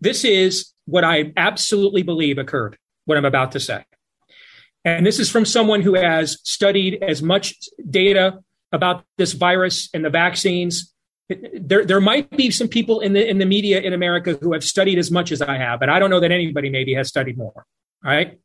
This is what I absolutely believe occurred, what I'm about to say. And this is from someone who has studied as much data about this virus and the vaccines. There, there might be some people in the in the media in America who have studied as much as I have, but I don't know that anybody maybe has studied more. Right.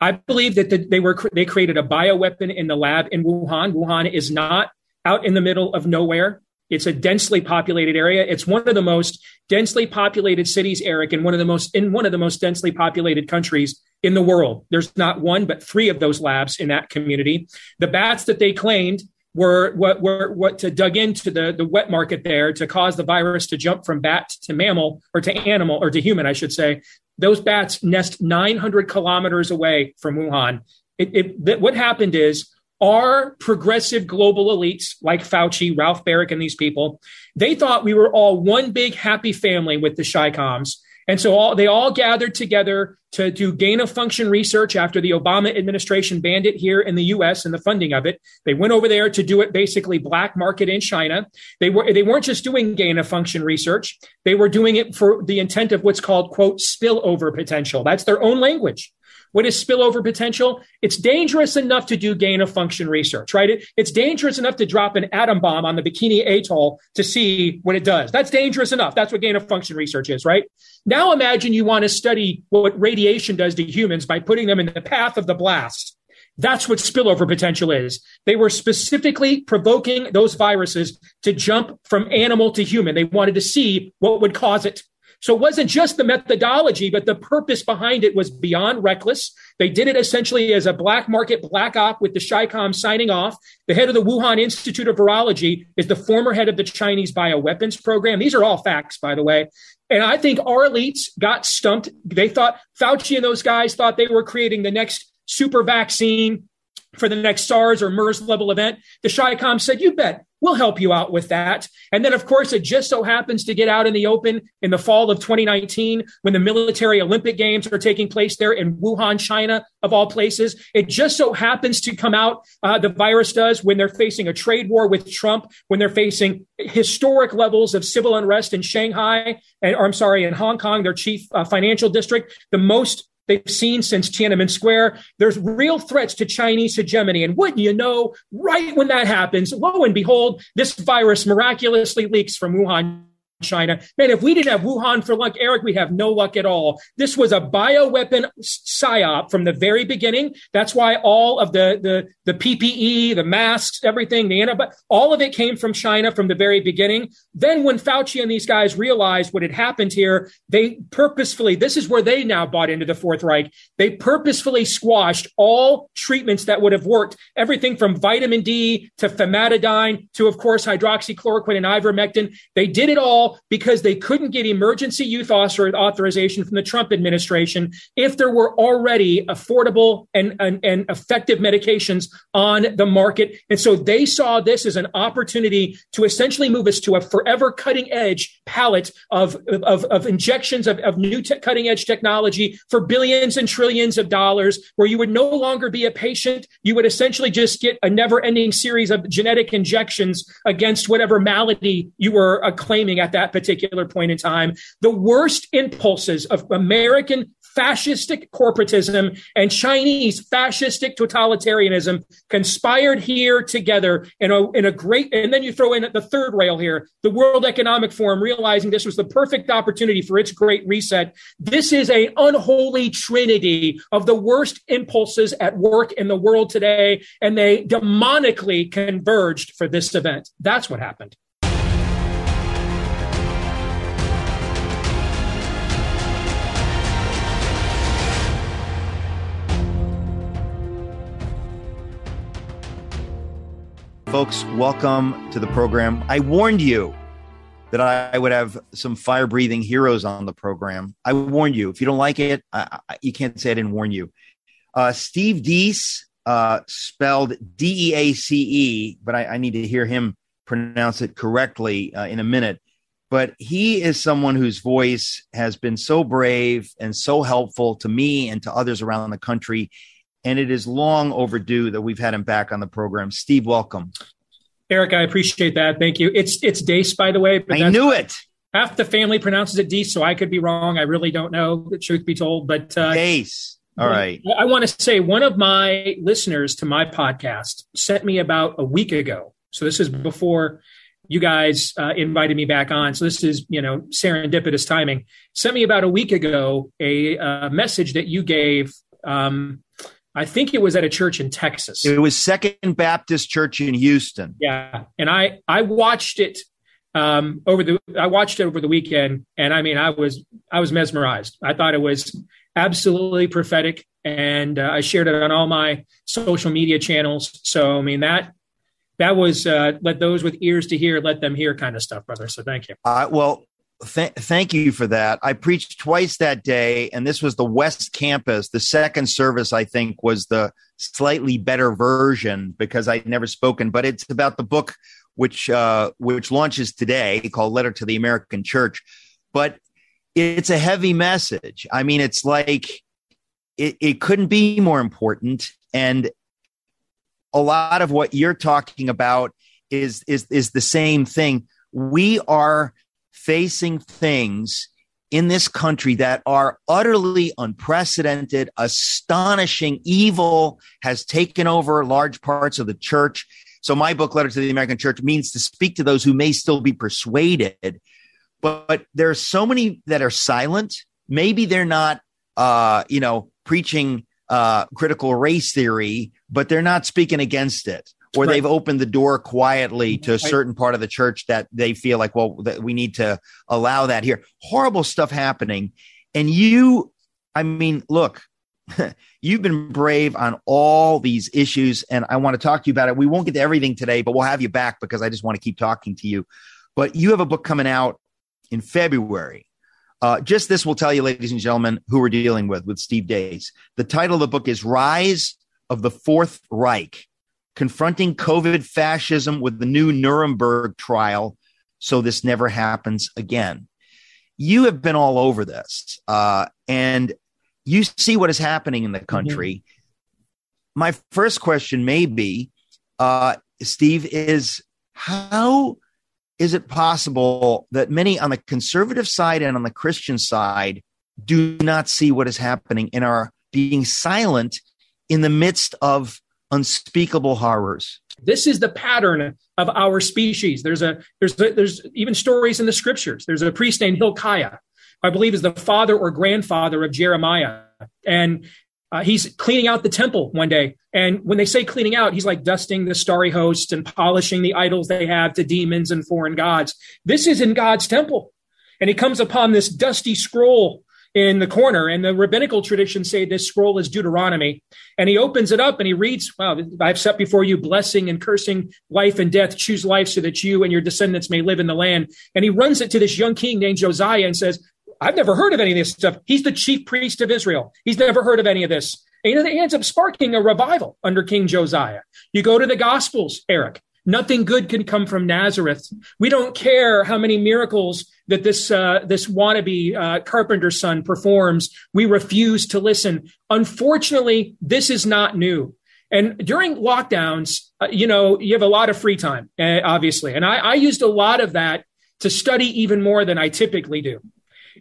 I believe that the, they were they created a bioweapon in the lab in Wuhan. Wuhan is not out in the middle of nowhere. It's a densely populated area. It's one of the most densely populated cities, Eric, and one of the most in one of the most densely populated countries in the world. There's not one, but three of those labs in that community. The bats that they claimed were what were what to dug into the the wet market there to cause the virus to jump from bat to mammal or to animal or to human, I should say. Those bats nest 900 kilometers away from Wuhan. It, it, what happened is our progressive global elites like Fauci, Ralph Baric, and these people, they thought we were all one big happy family with the Chicoms. And so all, they all gathered together to do gain of function research after the Obama administration banned it here in the US and the funding of it. They went over there to do it basically black market in China. They were they weren't just doing gain of function research. They were doing it for the intent of what's called quote spillover potential. That's their own language. What is spillover potential? It's dangerous enough to do gain of function research, right? It, it's dangerous enough to drop an atom bomb on the Bikini Atoll to see what it does. That's dangerous enough. That's what gain of function research is, right? Now imagine you want to study what radiation does to humans by putting them in the path of the blast. That's what spillover potential is. They were specifically provoking those viruses to jump from animal to human. They wanted to see what would cause it. So it wasn't just the methodology, but the purpose behind it was beyond reckless. They did it essentially as a black market black op with the CHICOM signing off. The head of the Wuhan Institute of Virology is the former head of the Chinese bioweapons program. These are all facts, by the way. And I think our elites got stumped. They thought Fauci and those guys thought they were creating the next super vaccine for the next SARS or MERS level event. The CHICOM said, you bet. We'll help you out with that. And then, of course, it just so happens to get out in the open in the fall of 2019 when the military Olympic Games are taking place there in Wuhan, China, of all places. It just so happens to come out, uh, the virus does, when they're facing a trade war with Trump, when they're facing historic levels of civil unrest in Shanghai, and, or I'm sorry, in Hong Kong, their chief uh, financial district, the most they've seen since Tiananmen Square. There's real threats to Chinese hegemony. And wouldn't you know, right when that happens, lo and behold, this virus miraculously leaks from Wuhan, China. Man, if we didn't have Wuhan for luck, Eric, we have no luck at all. This was a bioweapon psyop from the very beginning. That's why all of the the the PPE, the masks, everything, the antibiotics, all of it came from China from the very beginning. Then when Fauci and these guys realized what had happened here, they purposefully, this is where they now bought into the Fourth Reich. They purposefully squashed all treatments that would have worked, everything from vitamin D to famotidine to, of course, hydroxychloroquine and ivermectin. They did it all because they couldn't get emergency use authorization from the Trump administration if there were already affordable and, and, and effective medications on the market. And so they saw this as an opportunity to essentially move us to a forever cutting edge palette of, of, of injections of, of new te- cutting edge technology for billions and trillions of dollars, where you would no longer be a patient. You would essentially just get a never ending series of genetic injections against whatever malady you were uh, claiming at that that particular point in time. The worst impulses of American fascistic corporatism and Chinese fascistic totalitarianism conspired here together in a, in a great, and then you throw in the third rail here, the World Economic Forum, realizing this was the perfect opportunity for its great reset. This is a unholy trinity of the worst impulses at work in the world today, and they demonically converged for this event. That's what happened. Folks, welcome to the program. I warned you that I would have some fire breathing heroes on the program. I warned you. If you don't like it, I, I, you can't say I didn't warn you. Uh, Steve Deace, uh, spelled D E A C E, but I, I, need to hear him pronounce it correctly uh, in a minute. But he is someone whose voice has been so brave and so helpful to me and to others around the country and it is long overdue that we've had him back on the program. Steve, welcome. Eric, I appreciate that. Thank you. It's it's Deace, by the way. I knew it. half the family pronounces it Deese, so I could be wrong. I really don't know, the truth be told. But uh, Ace. All right. I, I want to say one of my listeners to my podcast sent me about a week ago. So this is before you guys uh, invited me back on. So this is, you know, serendipitous timing. Sent me about a week ago a uh, message that you gave. Um, I think it was at a church in Texas. It was Second Baptist Church in Houston. Yeah, and I I watched it um, over the I watched it over the weekend, and I mean I was I was mesmerized. I thought it was absolutely prophetic, and uh, I shared it on all my social media channels. So I mean that that was uh, let those with ears to hear let them hear kind of stuff, brother. So thank you. Uh, well, th- thank you for that. I preached twice that day, and this was the West Campus. The second service, I think, was the slightly better version because I'd never spoken. But it's about the book which uh, which launches today called Letter to the American Church. But it's a heavy message. I mean, it's like it, it couldn't be more important. And a lot of what you're talking about is is is the same thing. We are facing things in this country that are utterly unprecedented, astonishing. Evil has taken over large parts of the church. So my book, Letter to the American Church, means to speak to those who may still be persuaded. But, but there are so many that are silent. Maybe they're not, uh, you know, preaching uh, critical race theory, but they're not speaking against it. Or right. they've opened the door quietly to a certain part of the church that they feel like, well, that we need to allow that here. Horrible stuff happening. And you, I mean, look, you've been brave on all these issues, and I want to talk to you about it. We won't get to everything today, but we'll have you back because I just want to keep talking to you. But you have a book coming out in February uh, just this will tell you, ladies and gentlemen, who we're dealing with, with Steve Deace. The title of the book is Rise of the Fourth Reich Confronting COVID Fascism with the New Nuremberg Trial So This Never Happens Again. You have been all over this, uh, and you see what is happening in the mm-hmm. country. Mm-hmm. My first question may be, uh, Steve, is how is it possible that many on the conservative side and on the Christian side do not see what is happening and are being silent in the midst of unspeakable horrors? This is the pattern of our species. There's a there's a, there's even stories in the scriptures. There's a priest named Hilkiah, I believe is the father or grandfather of Jeremiah, and uh, he's cleaning out the temple one day. And when they say cleaning out, he's like dusting the starry host and polishing the idols they have to demons and foreign gods. This is in God's temple. And he comes upon this dusty scroll in the corner. And the rabbinical traditions say this scroll is Deuteronomy. And he opens it up and he reads, Wow, I've set before you blessing and cursing, life and death. Choose life so that you and your descendants may live in the land. And he runs it to this young king named Josiah and says, I've never heard of any of this stuff. He's the chief priest of Israel. He's never heard of any of this. And he ends up sparking a revival under King Josiah. You go to the Gospels, Eric. Nothing good can come from Nazareth. We don't care how many miracles that this uh, this wannabe uh, carpenter's son performs. We refuse to listen. Unfortunately, this is not new. And during lockdowns, uh, you know, you have a lot of free time, uh, obviously, and I, I used a lot of that to study even more than I typically do.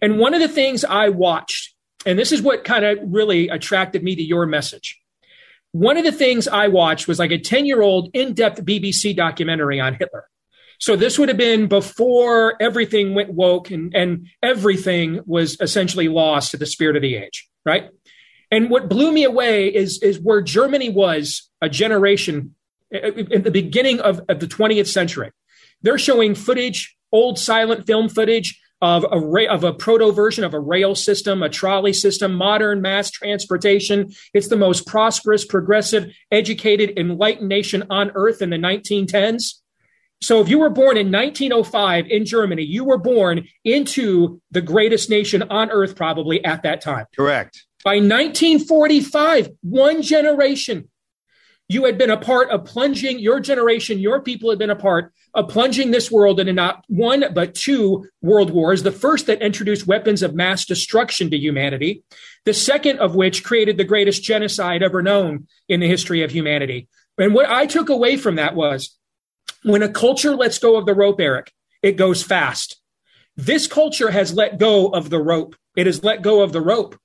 And one of the things I watched, and this is what kind of really attracted me to your message. One of the things I watched was like a 10 year old in depth BBC documentary on Hitler. So this would have been before everything went woke and, and everything was essentially lost to the spirit of the age, right? And what blew me away is, is where Germany was a generation uh, in the beginning of, of the 20th century. They're showing footage, old silent film footage of a, of a proto version of a rail system, a trolley system, modern mass transportation. It's the most prosperous, progressive, educated, enlightened nation on earth in the 1910s. So if you were born in 1905 in Germany, you were born into the greatest nation on earth probably at that time. Correct. By 1945, one generation you had been a part of plunging your generation, your people had been a part of plunging this world into not one, but two world wars. The first that introduced weapons of mass destruction to humanity. The second of which created the greatest genocide ever known in the history of humanity. And what I took away from that was when a culture lets go of the rope, Eric, it goes fast. This culture has let go of the rope. It has let go of the rope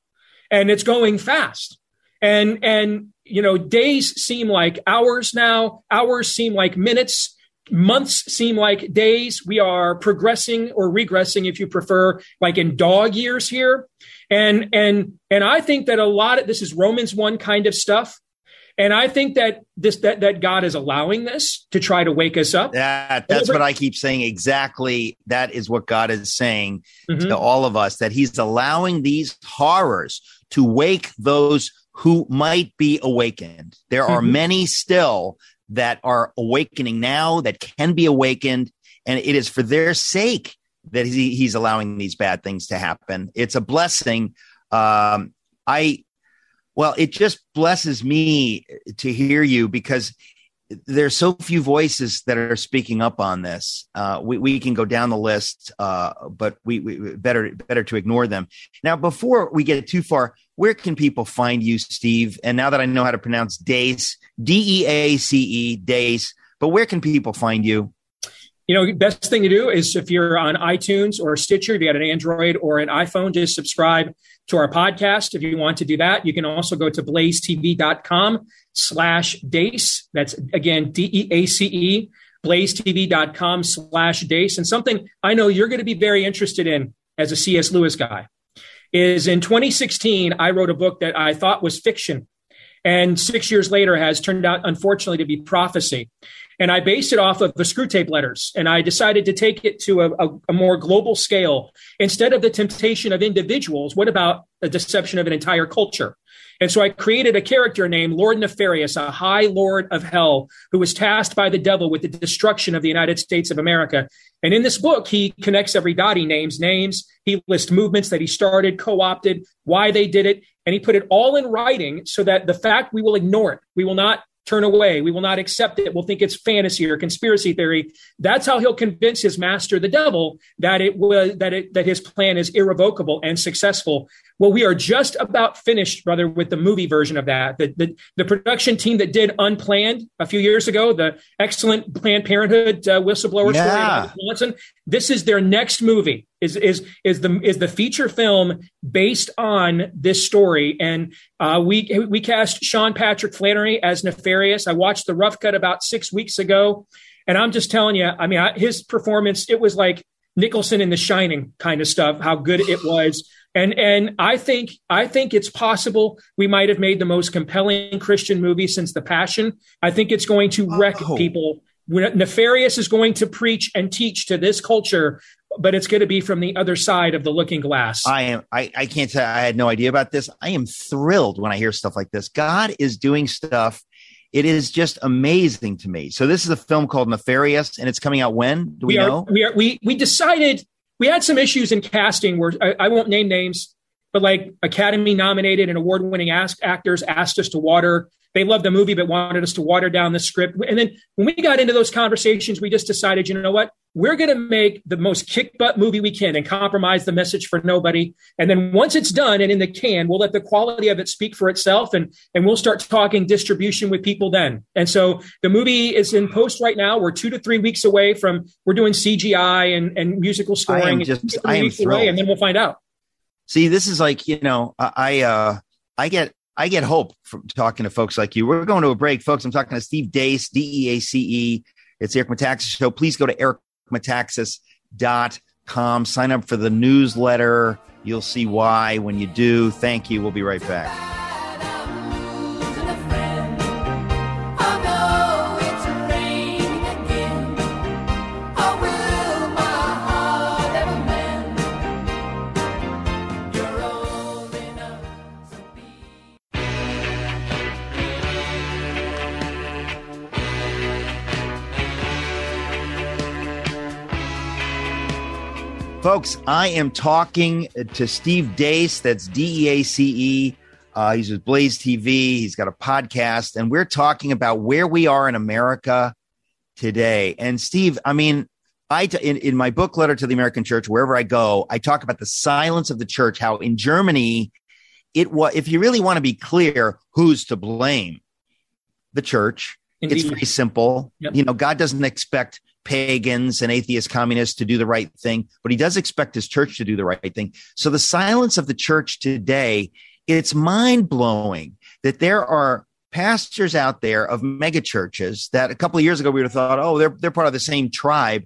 and it's going fast. And, and, you know, days seem like hours now, hours seem like minutes, months seem like days. We are progressing or regressing, if you prefer, like in dog years here. And, and, and I think that a lot of this is Romans 1 kind of stuff. And I think that this that that God is allowing this to try to wake us up. That that's what I keep saying. Exactly, that is what God is saying mm-hmm. to all of us. That He's allowing these horrors to wake those who might be awakened. There are mm-hmm. many still that are awakening now that can be awakened, and it is for their sake that he, he's allowing these bad things to happen. It's a blessing. Um, I well, it just blesses me to hear you because there's so few voices that are speaking up on this. Uh, we, we can go down the list, uh, but we, we, better better to ignore them. Now, before we get too far, where can people find you, Steve? And now that I know how to pronounce Deace, D E A C E, Deace, but where can people find you? You know, best thing to do is if you're on iTunes or Stitcher, if you got an Android or an iPhone, just subscribe to our podcast. If you want to do that, you can also go to blazetv.com slash deace. That's again, D-E-A-C-E, blazetv.com slash deace. And something I know you're going to be very interested in as a C.S. Lewis guy is in 2016, I wrote a book that I thought was fiction. And six years later has turned out, unfortunately, to be prophecy. And I based it off of the Screwtape letters. And I decided to take it to a, a, a, more global scale. Instead of the temptation of individuals, what about the deception of an entire culture? And so I created a character named Lord Nefarious, a high lord of hell, who was tasked by the devil with the destruction of the United States of America. And in this book, he connects every dot. He names names. He lists movements that he started, co opted, why they did it. And he put it all in writing so that the fact we will ignore it. We will not turn away. We will not accept it. We'll think it's fantasy or conspiracy theory. That's how he'll convince his master, the devil, that it was that it that his plan is irrevocable and successful. Well, we are just about finished, brother, with the movie version of that. The, the, the production team that did Unplanned a few years ago, the excellent Planned Parenthood uh, whistleblower yeah. story, this is their next movie. Is is is the is the feature film based on this story? And uh, we we cast Sean Patrick Flanery as Nefarious. I watched the rough cut about six weeks ago, and I'm just telling you, I mean, I, his performance it was like Nicholson in The Shining kind of stuff. How good it was. And and I think I think it's possible we might have made the most compelling Christian movie since The Passion. I think it's going to wreck oh. people. Nefarious is going to preach and teach to this culture, but it's going to be from the other side of the looking glass. I am. I, I can't say I had no idea about this. I am thrilled when I hear stuff like this. God is doing stuff. It is just amazing to me. So this is a film called Nefarious, and it's coming out when? Do we, we are, know? We are. We we decided we had some issues in casting where I, I won't name names, but like Academy nominated and award winning actors asked us to water. They loved the movie, but wanted us to water down the script. And then when we got into those conversations, we just decided, you know what? We're going to make the most kick butt movie we can and compromise the message for nobody. And then once it's done and in the can, we'll let the quality of it speak for itself and, and we'll start talking distribution with people then. And so the movie is in post right now. We're two to three weeks away from, we're doing CGI and, and musical scoring. I am just, I am thrilled. Away, and then we'll find out. See, this is like, you know, I, uh, I get I get hope from talking to folks like you. We're going to a break, folks. I'm talking to Steve Deace, D E A C E. It's Eric Metaxas Show. Please go to ericmetaxas.com. Sign up for the newsletter. You'll see why when you do. Thank you. We'll be right back. Folks, I am talking to Steve Deace. That's D E A C E. Uh, he's with Blaze TV. He's got a podcast, and we're talking about where we are in America today. And Steve, I mean, I in, in my book, Letter to the American Church, wherever I go, I talk about the silence of the church. How in Germany, it was. If you really want to be clear, who's to blame? The church. Indeed. It's very simple. Yep. You know, God doesn't expect pagans and atheist communists to do the right thing, but he does expect his church to do the right thing. So the silence of the church today, it's mind blowing that there are pastors out there of megachurches that a couple of years ago we would have thought, oh, they're, they're part of the same tribe.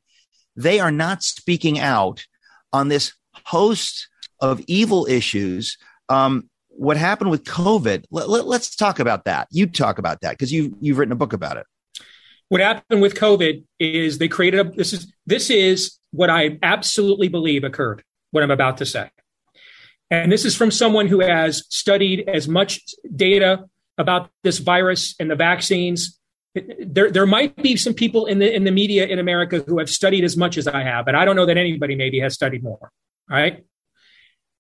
They are not speaking out on this host of evil issues. Um, what happened with COVID? Let, us let, talk about that. You talk about that because you you've written a book about it. What happened with COVID is they created a this is this is what I absolutely believe occurred. What I'm about to say, and this is from someone who has studied as much data about this virus and the vaccines. There, there might be some people in the in the media in America who have studied as much as I have, but I don't know that anybody maybe has studied more. All right.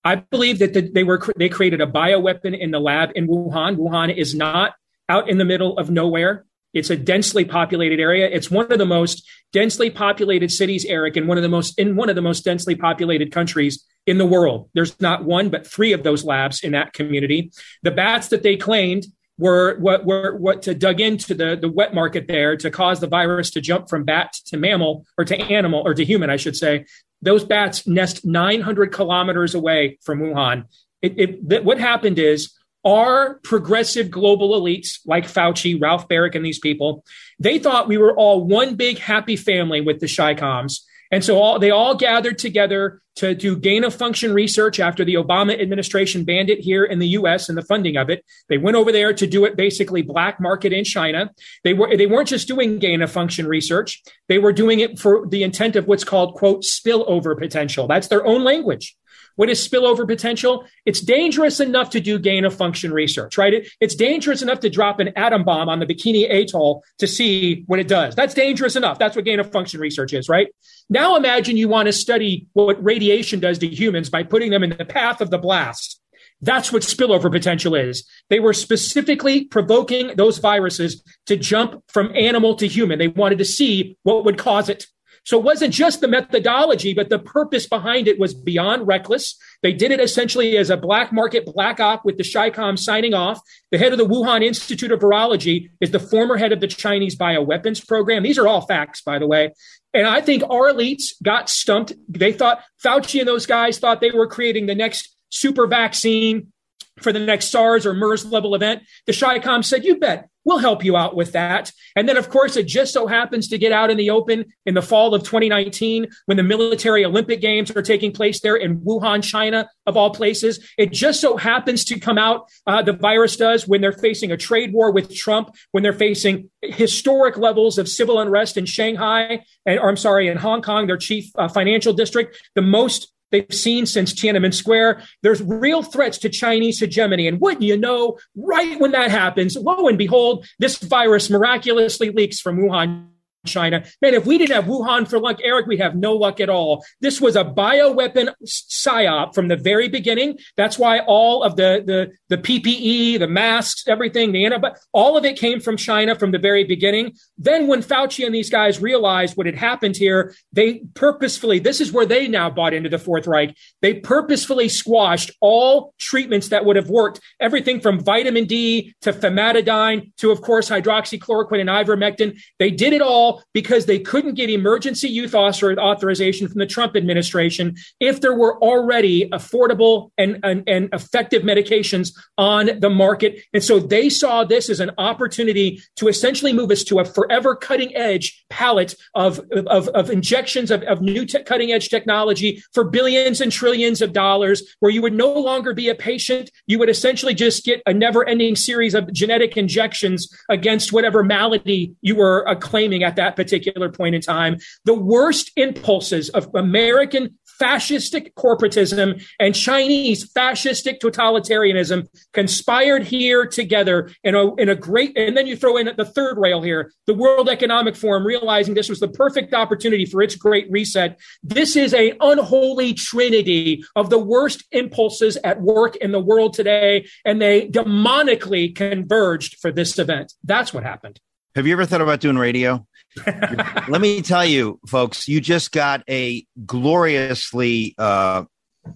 I believe that the, they were they created a bioweapon in the lab in Wuhan. Wuhan is not out in the middle of nowhere. It's a densely populated area. It's one of the most densely populated cities, Eric, and one of the most in one of the most densely populated countries in the world. There's not one, but three of those labs in that community. The bats that they claimed were what were what to dug into the, the wet market there to cause the virus to jump from bat to mammal or to animal or to human, I should say. Those bats nest 900 kilometers away from Wuhan. It, it, what happened is our progressive global elites like Fauci, Ralph Baric, and these people, they thought we were all one big happy family with the Chicoms. And so all, they all gathered together to do gain of function research after the Obama administration banned it here in the US and the funding of it. They went over there to do it basically black market in China. They were they weren't just doing gain of function research. They were doing it for the intent of what's called quote spillover potential. That's their own language. What is spillover potential? It's dangerous enough to do gain of function research, right? It, it's dangerous enough to drop an atom bomb on the Bikini Atoll to see what it does. That's dangerous enough. That's what gain of function research is, right? Now imagine you want to study what radiation does to humans by putting them in the path of the blast. That's what spillover potential is. They were specifically provoking those viruses to jump from animal to human. They wanted to see what would cause it. So it wasn't just the methodology, but the purpose behind it was beyond reckless. They did it essentially as a black market black op with the Chicom signing off. The head of the Wuhan Institute of Virology is the former head of the Chinese bioweapons program. These are all facts, by the way. And I think our elites got stumped. They thought Fauci and those guys thought they were creating the next super vaccine for the next SARS or MERS level event. The Chicom said, you bet. We'll help you out with that. And then, of course, it just so happens to get out in the open in the fall of 2019 when the military Olympic Games are taking place there in Wuhan, China, of all places. It just so happens to come out, uh, the virus does, when they're facing a trade war with Trump, when they're facing historic levels of civil unrest in Shanghai, and, or I'm sorry, in Hong Kong, their chief uh, financial district, the most they've seen since Tiananmen Square. There's real threats to Chinese hegemony. And wouldn't you know, right when that happens, lo and behold, this virus miraculously leaks from Wuhan, China. Man, if we didn't have Wuhan for luck, Eric, we have no luck at all. This was a bioweapon psyop from the very beginning. That's why all of the the the PPE, the masks, everything, the antibody, all of it came from China from the very beginning. Then when Fauci and these guys realized what had happened here, they purposefully, this is where they now bought into the Fourth Reich. They purposefully squashed all treatments that would have worked, everything from vitamin D to famotidine to, of course, hydroxychloroquine and ivermectin. They did it all because they couldn't get emergency use authorization from the Trump administration if there were already affordable and, and, and effective medications on the market. And so they saw this as an opportunity to essentially move us to a forever cutting edge palette of, of, of injections of, of new te- cutting edge technology for billions and trillions of dollars, where you would no longer be a patient. You would essentially just get a never ending series of genetic injections against whatever malady you were uh, claiming at that particular point in time. The worst impulses of American fascistic corporatism and Chinese fascistic totalitarianism conspired here together in a, in a great, and then you throw in the third rail here, the World Economic Forum, realizing this was the perfect opportunity for its great reset. This is a unholy trinity of the worst impulses at work in the world today, and they demonically converged for this event. That's what happened. Have you ever thought about doing radio? Let me tell you, folks, you just got a gloriously uh,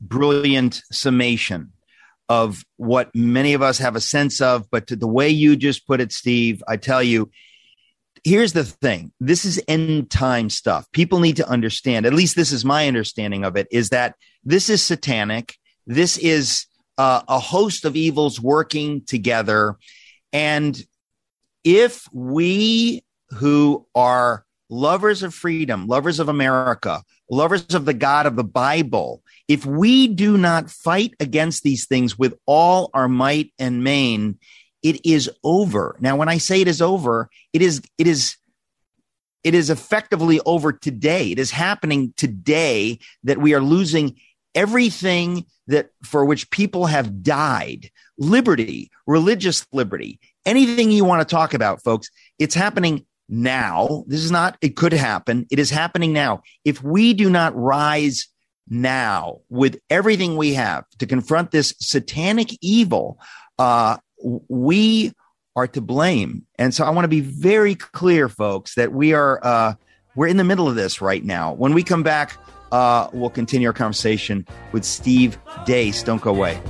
brilliant summation of what many of us have a sense of. But to the way you just put it, Steve, I tell you, here's the thing. This is end time stuff. People need to understand at least this is my understanding of it is that this is satanic. This is uh, a host of evils working together. And if we who are lovers of freedom lovers of america lovers of the god of the bible if we do not fight against these things with all our might and main it is over. Now, when I say it is over, it is, it is, it is effectively over today. It is happening today that we are losing everything that for which people have died liberty, religious liberty, anything you want to talk about, folks. It's happening now. This is not, it could happen. It is happening now. If we do not rise now with everything we have to confront this satanic evil, uh, we are to blame. And so I want to be very clear, folks, that we are uh, we're in the middle of this right now. When we come back, uh, we'll continue our conversation with Steve Deace. Don't go away.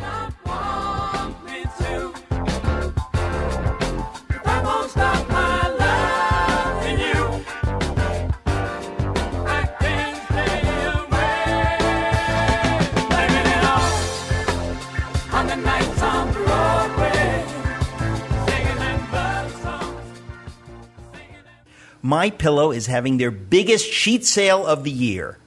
My Pillow is having their biggest sheet sale of the year.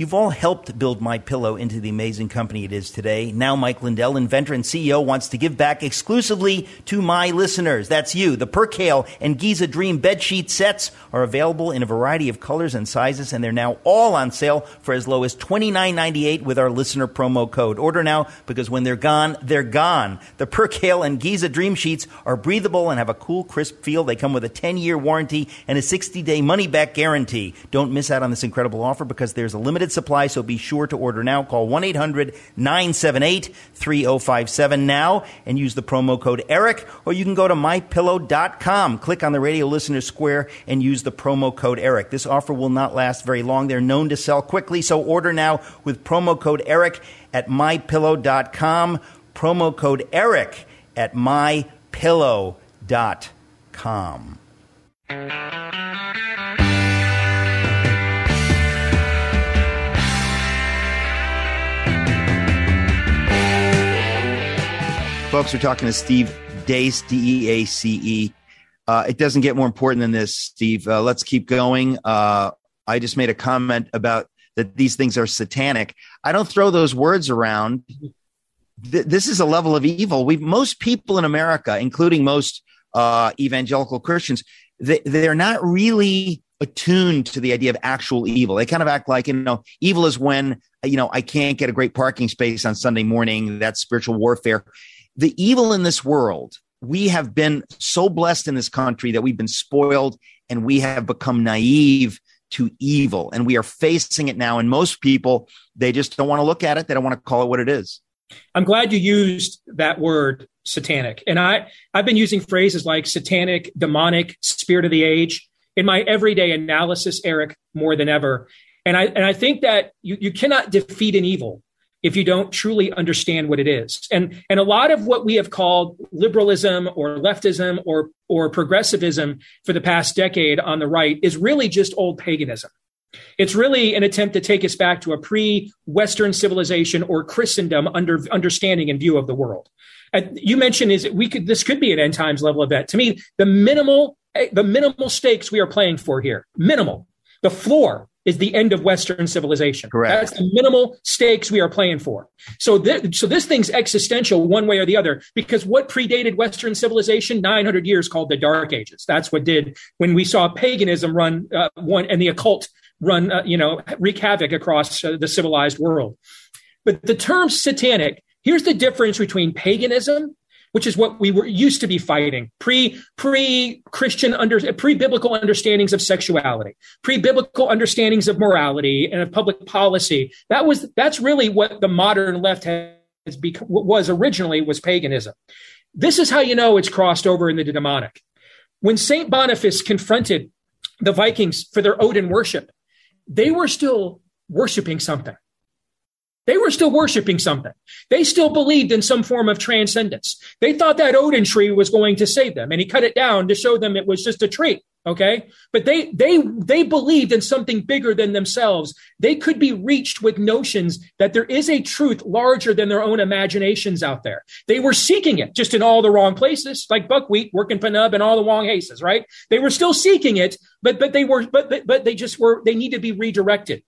You've all helped build My Pillow into the amazing company it is today. Now Mike Lindell, inventor and CEO, wants to give back exclusively to my listeners. That's you. The Percale and Giza Dream bed sheet sets are available in a variety of colors and sizes, and they're now all on sale for as low as $29.98 with our listener promo code. Order now because when they're gone, they're gone. The Percale and Giza Dream sheets are breathable and have a cool, crisp feel. They come with a 10-year warranty and a 60-day money-back guarantee. Don't miss out on this incredible offer because there's a limited limited supply, so be sure to order now. Call 1 800 978 3057 now and use the promo code ERIC, or you can go to mypillow.com. Click on the radio listener square and use the promo code ERIC. This offer will not last very long. They're known to sell quickly, so order now with promo code ERIC at mypillow.com. Promo code ERIC at mypillow.com. Folks, we're talking to Steve Deace, D E A C E. Uh, it doesn't get more important than this, Steve. Uh, let's keep going. Uh, I just made a comment about that these things are satanic. I don't throw those words around. Th- this is a level of evil. We most people in America, including most uh, evangelical Christians, they, they're not really attuned to the idea of actual evil. They kind of act like, you know, evil is when, you know, I can't get a great parking space on Sunday morning. That's spiritual warfare the evil in this world, we have been so blessed in this country that we've been spoiled and we have become naive to evil and we are facing it now. And most people, they just don't want to look at it. They don't want to call it what it is. I'm glad you used that word satanic. And I, I've been using phrases like satanic, demonic, spirit of the age in my everyday analysis, Eric, more than ever. And I, and I think that you, you cannot defeat an evil if you don't truly understand what it is. And, and a lot of what we have called liberalism or leftism or, or progressivism for the past decade on the right is really just old paganism. It's really an attempt to take us back to a pre-Western civilization or Christendom under understanding and view of the world. And you mentioned is we could this could be an end times level event. To me, the minimal the minimal stakes we are playing for here, minimal. The floor is the end of Western civilization. Correct. That's the minimal stakes we are playing for. So, th- so this thing's existential one way or the other because what predated Western civilization? 900 years called the Dark Ages. That's what did when we saw paganism run uh, one and the occult run, uh, you know, wreak havoc across uh, the civilized world. But the term satanic, here's the difference between paganism which is what we were used to be fighting pre pre Christian under pre biblical understandings of sexuality, pre biblical understandings of morality and of public policy. That was that's really what the modern left has become, was originally was paganism. This is how you know it's crossed over into the demonic. When Saint Boniface confronted the Vikings for their Odin worship, they were still worshiping something. They were still worshiping something. They still believed in some form of transcendence. They thought that Odin tree was going to save them, and he cut it down to show them it was just a tree. okay but they they they believed in something bigger than themselves they could be reached with notions that there is a truth larger than their own imaginations out there they were seeking it just in all the wrong places like buckwheat working penub and all the wrong haces right they were still seeking it but but they were but but, but they just were they need to be redirected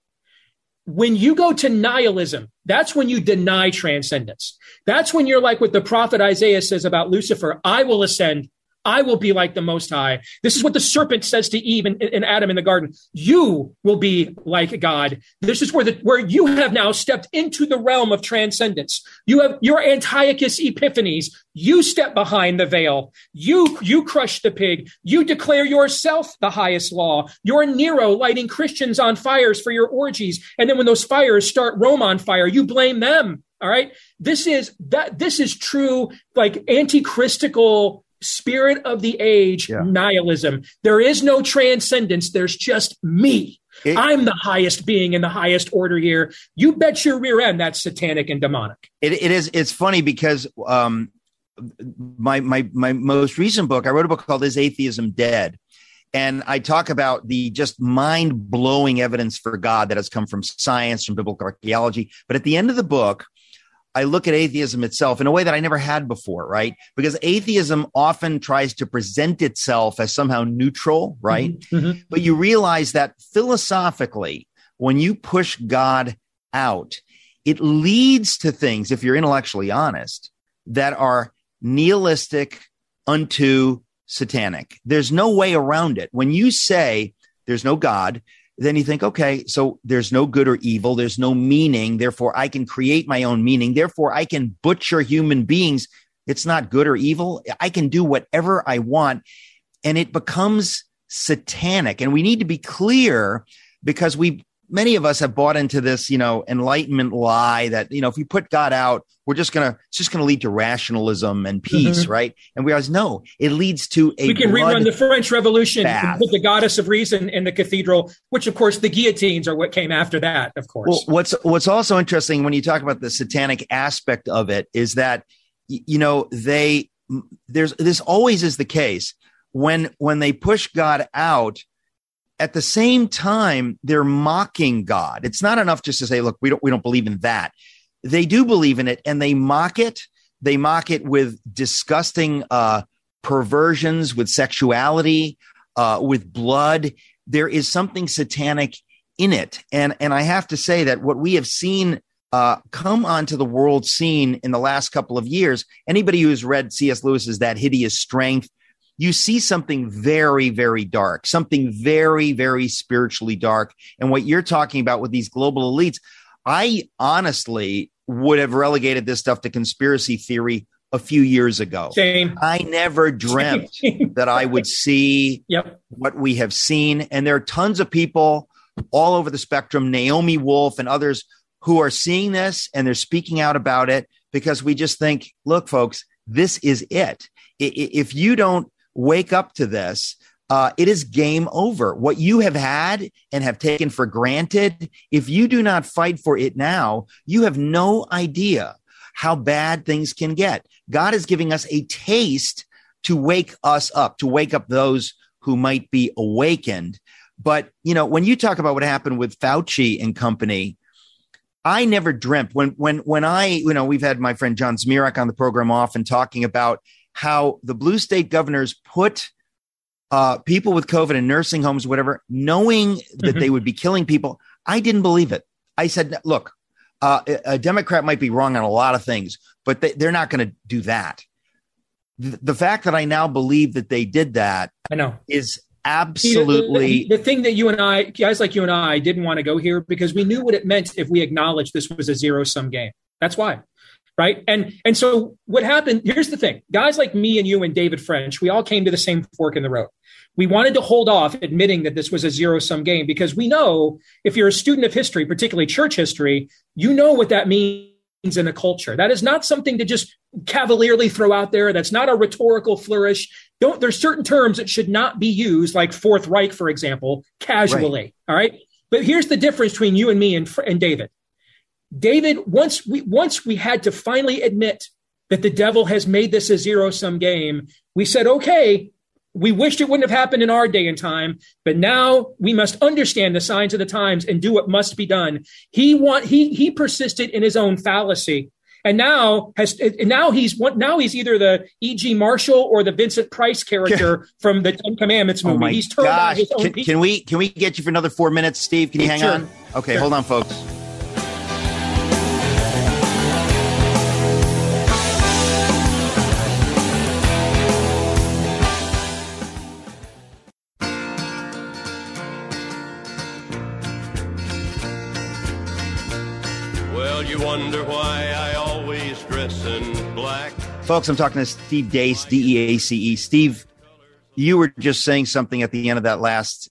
when you go to nihilism, that's when you deny transcendence. That's when you're like what the prophet Isaiah says about Lucifer I will ascend I will be like the Most High. This is what the serpent says to Eve and, and, Adam in the garden. You will be like God. This is where the where you have now stepped into the realm of transcendence. You have your Antiochus Epiphanes. You step behind the veil. You you crush the pig. You declare yourself the highest law. You're Nero lighting Christians on fires for your orgies, and then when those fires start Rome on fire, you blame them. All right. This is that this is true like antichristical spirit of the age yeah. nihilism. There is no transcendence. There's just me. It, I'm the highest being in the highest order here. You bet your rear end that's satanic and demonic. It, it is. It's funny because um, my my my most recent book, I wrote a book called "Is Atheism Dead?" And I talk about the just mind blowing evidence for God that has come from science, from biblical archaeology. But at the end of the book, I look at atheism itself in a way that I never had before, right? Because atheism often tries to present itself as somehow neutral, right? Mm-hmm. mm-hmm. But you realize that philosophically, when you push God out, it leads to things, if you're intellectually honest, that are nihilistic unto satanic. There's no way around it. When you say there's no God, then you think, okay, so there's no good or evil, there's no meaning, therefore I can create my own meaning, therefore I can butcher human beings. It's not good or evil. I can do whatever I want. And it becomes satanic. And we need to be clear because we many of us have bought into this, you know, enlightenment lie that, you know, if we put God out, we're just going to, it's just going to lead to rationalism and peace, mm-hmm. right? And we realize, no, it leads to a. We can rerun the French Revolution put the goddess of reason in the cathedral, which of course the guillotines are what came after that, of course. Well, what's, what's also interesting when you talk about the satanic aspect of it is that, you know, they, there's, this always is the case when, when they push God out, at the same time, they're mocking God. It's not enough just to say, look, we don't, we don't believe in that. They do believe in it and they mock it. They mock it with disgusting uh, perversions, with sexuality, uh, with blood. There is something satanic in it. And, and I have to say that what we have seen uh, come onto the world scene in the last couple of years, anybody who's read C.S. Lewis's That Hideous Strength, you see something very, very dark, something very, very spiritually dark. And what you're talking about with these global elites, I honestly would have relegated this stuff to conspiracy theory a few years ago. Same. I never dreamt that I would see yep. what we have seen. And there are tons of people all over the spectrum, Naomi Wolf and others, who are seeing this and they're speaking out about it because we just think, look, folks, this is it. If you don't wake up to this, uh, it is game over. What you have had and have taken for granted, if you do not fight for it now, you have no idea how bad things can get. God is giving us a taste to wake us up, to wake up those who might be awakened. But, you know, when you talk about what happened with Fauci and company, I never dreamt when, when, when I, you know, we've had my friend John Zmirak on the program often talking about how the blue state governors put uh, people with COVID in nursing homes, whatever, knowing that mm-hmm. they would be killing people. I didn't believe it. I said, look, uh, a Democrat might be wrong on a lot of things, but they, are not going to do that. The, the, fact that I now believe that they did that, I know, is absolutely the, the, the, thing that you and I, guys like you and I, didn't want to go here because we knew what it meant if we acknowledged this was a zero sum game. That's why right? And and so what happened here's the thing. Guys like me and you and david french we all came to the same fork in the road. We wanted to hold off admitting that this was a zero sum game because we know if you're a student of history particularly church history you know what that means in a culture. That is not something to just cavalierly throw out there. That's not a rhetorical flourish. Don't there's certain terms that should not be used like fourth reich for example casually right. all right? But here's the difference between you and me and, and david David, once we once we had to finally admit that the devil has made this a zero sum game, we said, okay, we wished it wouldn't have happened in our day and time, but now we must understand the signs of the times and do what must be done. He want he he persisted in his own fallacy. And now has and now he's now he's either the E.G. Marshall or the Vincent Price character from the Ten Commandments movie. Oh my he's turned gosh! on his own Can, can we can we get you for another four minutes, Steve? Can you hang Sure. on? Okay, Sure. hold on, folks. Wonder why I always dress in black. Folks, I'm talking to Steve Deace, D E A C E. Steve, you were just saying something at the end of that last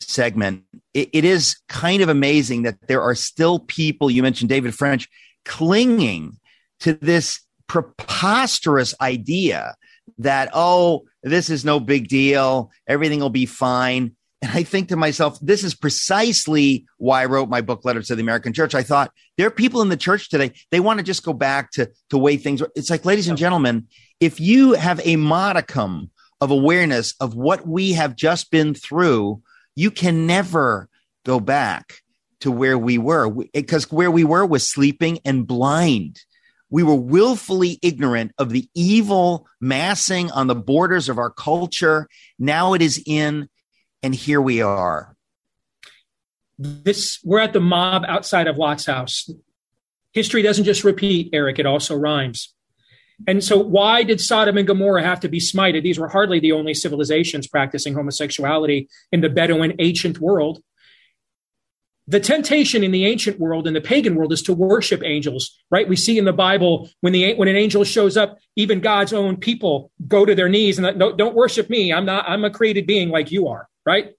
segment. It, it is kind of amazing that there are still people, you mentioned David French, clinging to this preposterous idea that, oh, this is no big deal, everything will be fine. And I think to myself, this is precisely why I wrote my book, Letters to the American Church. I thought there are people in the church today, they want to just go back to the way things were. It's like, ladies and gentlemen, if you have a modicum of awareness of what we have just been through, you can never go back to where we were because eh, where we were was sleeping and blind. We were willfully ignorant of the evil massing on the borders of our culture. Now it is in, and here we are. this we're at the mob outside of Lot's house. History doesn't just repeat, Eric, it also rhymes. And so, why did Sodom and Gomorrah have to be smited? These were hardly the only civilizations practicing homosexuality in the Bedouin ancient world. The temptation in the ancient world, in the pagan world, is to worship angels, right? We see in the Bible when the when an angel shows up, even God's own people go to their knees and don't, don't worship me. I'm not. I'm a created being like you are, right?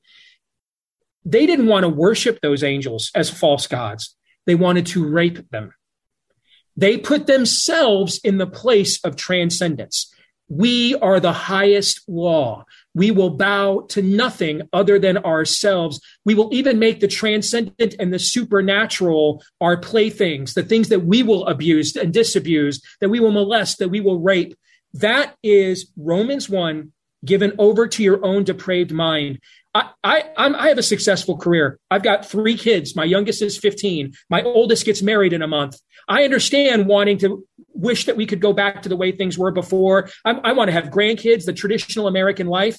They didn't want to worship those angels as false gods. They wanted to rape them. They put themselves in the place of transcendence. We are the highest law. We will bow to nothing other than ourselves. We will even make the transcendent and the supernatural our playthings, the things that we will abuse and disabuse, that we will molest, that we will rape. That is Romans 1 given over to your own depraved mind. I, I, I'm, I have a successful career. I've got three kids. My youngest is 15. My oldest gets married in a month. I understand wanting to wish that we could go back to the way things were before. I, I want to have grandkids, the traditional American life.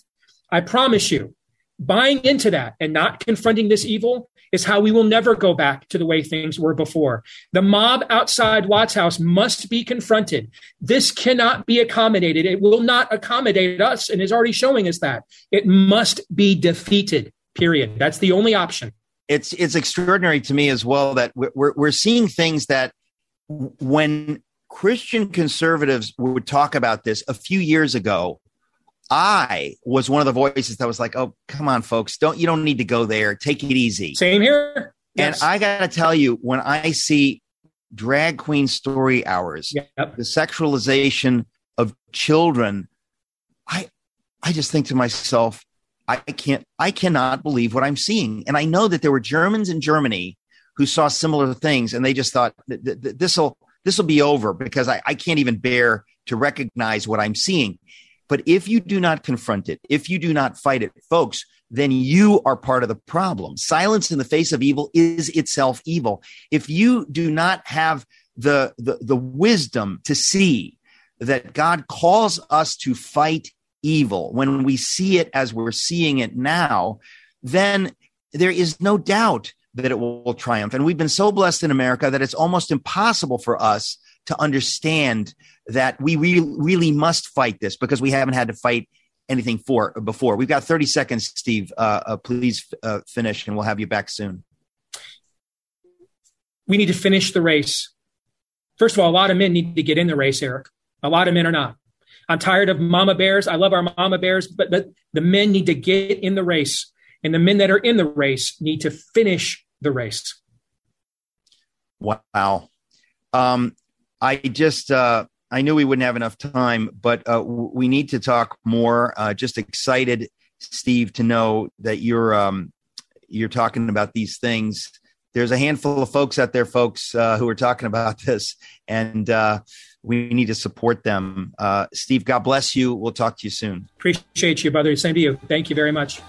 I promise you, buying into that and not confronting this evil is how we will never go back to the way things were before. The mob outside Lot's house must be confronted. This cannot be accommodated. It will not accommodate us and is already showing us that. It must be defeated, period. That's the only option. It's it's extraordinary to me as well that we're we're seeing things that when Christian conservatives would talk about this a few years ago, I was one of the voices that was like, "Oh, come on, folks, don't you don't need to go there. Take it easy." Same here. And I got to tell you, when I see drag queen story hours, Yep. the sexualization of children, I I just think to myself, I can't I cannot believe what I'm seeing. And I know that there were Germans in Germany who saw similar things and they just thought this will this will be over because I, I can't even bear to recognize what I'm seeing. But if you do not confront it, if you do not fight it, folks, then you are part of the problem. Silence in the face of evil is itself evil. If you do not have the, the, the wisdom to see that God calls us to fight evil when we see it as we're seeing it now, then there is no doubt that it will, will triumph. And we've been so blessed in America that it's almost impossible for us to understand that we really, really must fight this because we haven't had to fight anything for before. We've got 30 seconds, Steve. Uh, uh, please uh, finish and we'll have you back soon. We need to finish the race. First of all, a lot of men need to get in the race, Eric. A lot of men are not. I'm tired of mama bears. I love our mama bears, but the, the men need to get in the race. And the men that are in the race need to finish the race. Wow. Um, I just, uh, I knew we wouldn't have enough time, but uh, we need to talk more. Uh, just excited, Steve, to know that you're um, you're talking about these things. There's a handful of folks out there, folks, uh, who are talking about this, and uh, We need to support them. Uh, Steve, God bless you. We'll talk to you soon. Appreciate you, brother. Same to you. Thank you very much.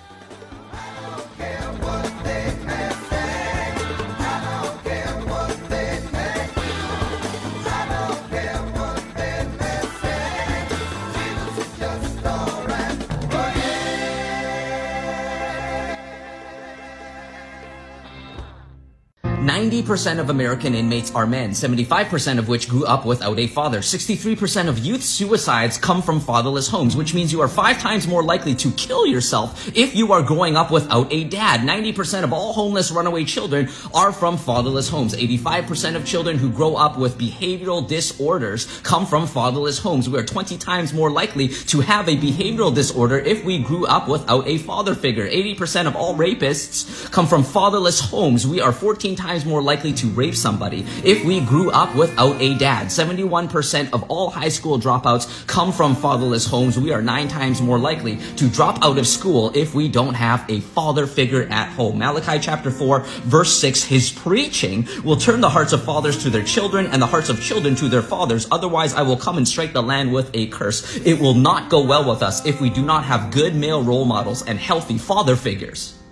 90% of American inmates are men, 75% of which grew up without a father. 63% of youth suicides come from fatherless homes, which means you are five times more likely to kill yourself if you are growing up without a dad. 90% of all homeless runaway children are from fatherless homes. 85% of children who grow up with behavioral disorders come from fatherless homes. We are 20 times more likely to have a behavioral disorder if we grew up without a father figure. 80% of all rapists come from fatherless homes. We are 14 times times more likely to rape somebody if we grew up without a dad. 71% of all high school dropouts come from fatherless homes. We are nine times more likely to drop out of school if we don't have a father figure at home. Malachi chapter 4 verse 6, his preaching will turn the hearts of fathers to their children and the hearts of children to their fathers. Otherwise, I will come and strike the land with a curse. It will not go well with us if we do not have good male role models and healthy father figures.